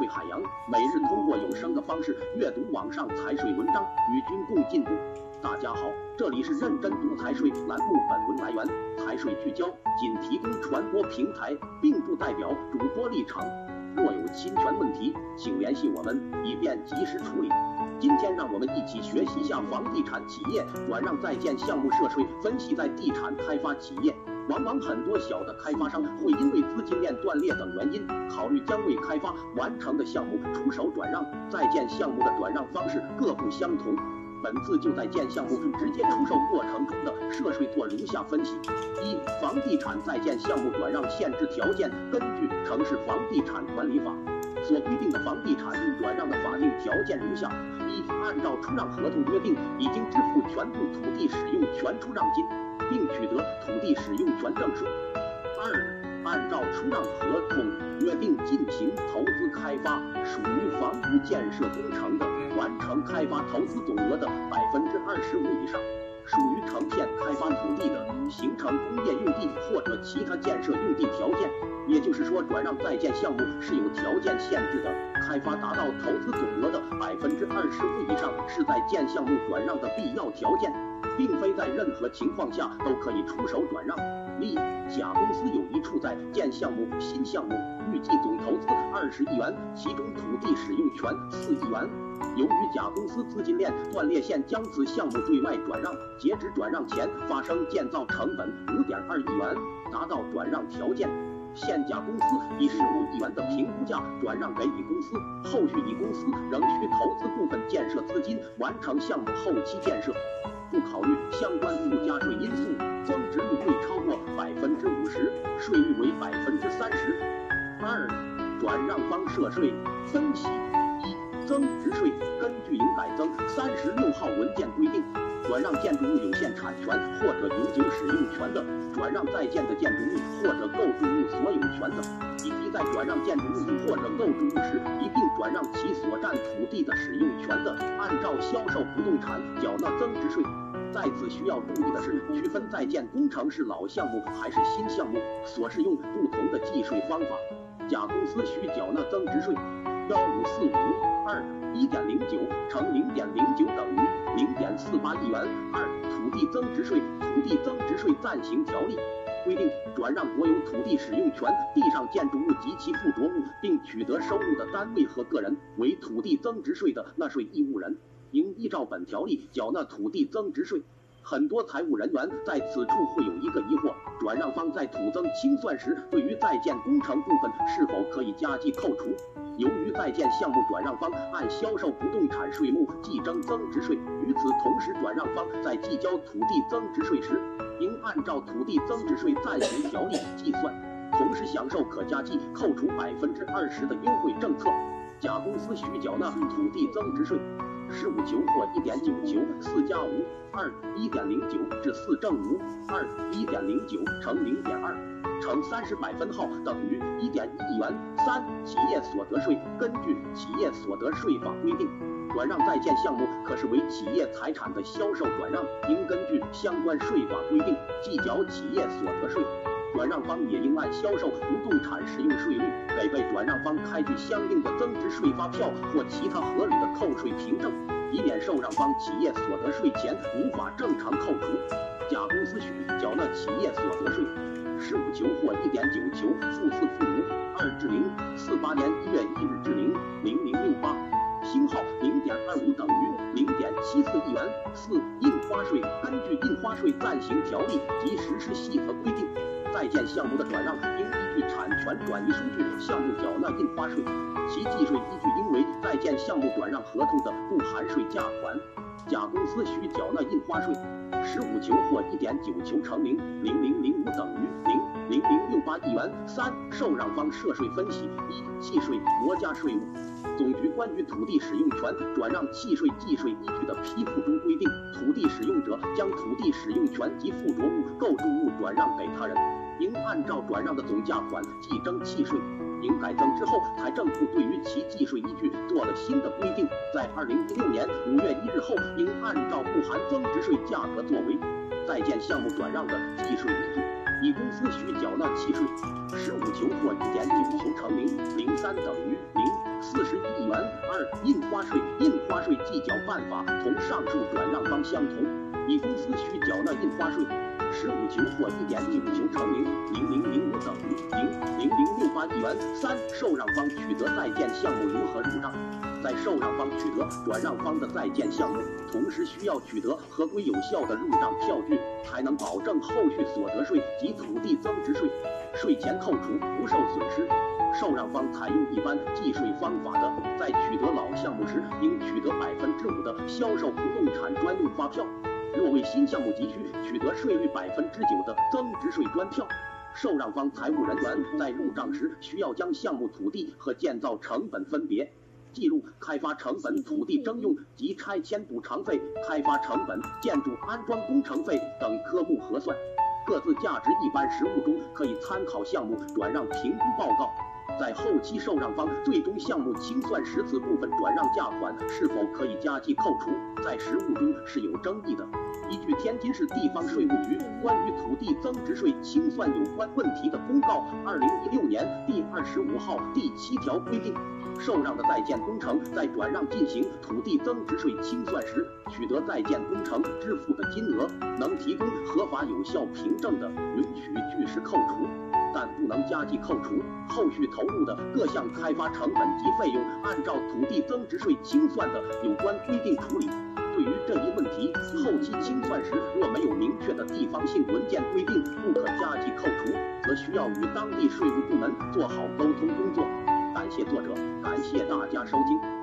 税海洋，每日通过有声的方式阅读网上财税文章，与君共进步。大家好，这里是认真读财税栏目，本文来源财税聚焦，仅提供传播平台，并不代表主播立场。若有侵权问题，请联系我们，以便及时处理。今天让我们一起学习下房地产企业转让在建项目涉税分析。在地产开发企业，往往很多小的开发商会因为资金链断裂等原因，考虑将未开发完成的项目出手转让。在建项目的转让方式各不相同。本次就在建项目直接出售过程中的涉税做如下分析：一、房地产在建项目转让限制条件，根据《城市房地产管理法》所规定的房地产转让的法定条件如下：一、按照出让合同约定，已经支付全部土地使用权出让金，并取得土地使用权证书；二、按照出让合同约定进行投资开发，属于房屋建设工程的。完成开发投资总额的百分之二十五以上，属于成片开发土地的，形成工业用地或者其他建设用地条件。也就是说，转让在建项目是有条件限制的，开发达到投资总额的百分之二十五以上，是在建项目转让的必要条件，并非在任何情况下都可以出手转让。例：甲公司有一处在建项目新项目，预计总投资二十亿元，其中土地使用权四亿元。由于甲公司资金链断裂，现将此项目对外转让。截止转让前，发生建造成本五点二亿元，达到转让条件。现甲公司以十五亿元的评估价转让给乙公司，后续乙公司仍需投资部分建设资金完成项目后期建设。不考虑相关附加税因素，增值率未超过百分之五十，税率为百分之三十。二、转让方涉税分析。增值税根据营改增三十六号文件规定，转让建筑物有限产权或者永久使用权的，转让在建的建筑物或者构筑物所有权的，以及在转让建筑物或者构筑物时一并转让其所占土地的使用权的，按照销售不动产缴纳增值税。在此需要注意的是，区分在建工程是老项目还是新项目，所适用不同的计税方法。甲公司需缴纳增值税。幺五四五二一点零九乘零点零九等于零点四八亿元。二、土地增值税土地增值税暂行条例规定，转让国有土地使用权地上建筑物及其附着物，并取得收入的单位和个人为土地增值税的纳税义务人，应依照本条例缴纳土地增值税。很多财务人员在此处会有一个疑惑：转让方在土增清算时，对于在建工程部分是否可以加计扣除？由于在建项目转让方按销售不动产税目计征增值税，与此同时，转让方在计交土地增值税时，应按照土地增值税暂行条例计算，同时享受可加计扣除百分之二十的优惠政策。甲公司需缴纳土地增值税。十五求或一点九九四加五二一点零九至四正五二一点零九乘零点二乘三十百分号等于一点一元。三、企业所得税根据企业所得税法规定，转让在建项目可视为企业财产的销售转让，应根据相关税法规定计缴企业所得税。转让方也应按销售不动产使用税率给被转让方开具相应的增值税发票或其他合理的扣税凭证，以免受让方企业所得税前无法正常扣除。甲公司需缴纳企业所得税。十五求或一点九求负四负五二至零四八年一月一日至零零零六八，星号零点二五等于零点七四亿元。四、印花税根据印花税暂行条例及实施细则规定。在建项目的转让应依据产权转移数据项目缴纳印花税，其计税依据应为在建项目转让合同的不含税价款。甲公司需缴纳印花税。十五求或一点九求乘零零零零五等于零零零六八亿元。三、受让方涉税分析：一、契税国家税务总局关于土地使用权转让契税计税依据的批复中规定，土地使用者将土地使用权及附着物、构筑物转让给他人。应按照转让的总价款计征契税。营改增之后，财政部对于其计税依据做了新的规定，在二零一六年五月一日后，应按照不含增值税价格作为在建项目转让的计税依据。乙公司需缴纳契税。十五求或一点九求乘零零三等于零。四十一亿元。二、印花税，印花税计缴办法同上述转让方相同，你公司需缴纳印花税。十五求或一点一五求乘零零零零五等于零零零六八亿元。三、受让方取得在建项目如何入账？在受让方取得转让方的在建项目，同时需要取得合规有效的入账票据，才能保证后续所得税及土地增值税税前扣除不受损失。受让方采用一般计税方法的，在取得老项目时，应取得百分之五的销售不动产专用发票。若为新项目，急需取得税率百分之九的增值税专票。受让方财务人员在入账时，需要将项目土地和建造成本分别记录，开发成本、土地征用及拆迁补偿费、开发成本、建筑安装工程费等科目核算，各自价值。一般实物中可以参考项目转让评估报告。在后期受让方最终项目清算时，此部分转让价款是否可以加计扣除，在实务中是有争议的。依据天津市地方税务局关于土地增值税清算有关问题的公告（二零一六年第二十五号）第七条规定，受让的在建工程在转让进行土地增值税清算时，取得在建工程支付的金额能提供合法有效凭证的，允许据实扣除。但不能加计扣除后续投入的各项开发成本及费用，按照土地增值税清算的有关规定处理。对于这一问题，后期清算时若没有明确的地方性文件规定不可加计扣除，则需要与当地税务部门做好沟通工作。感谢作者，感谢大家收听。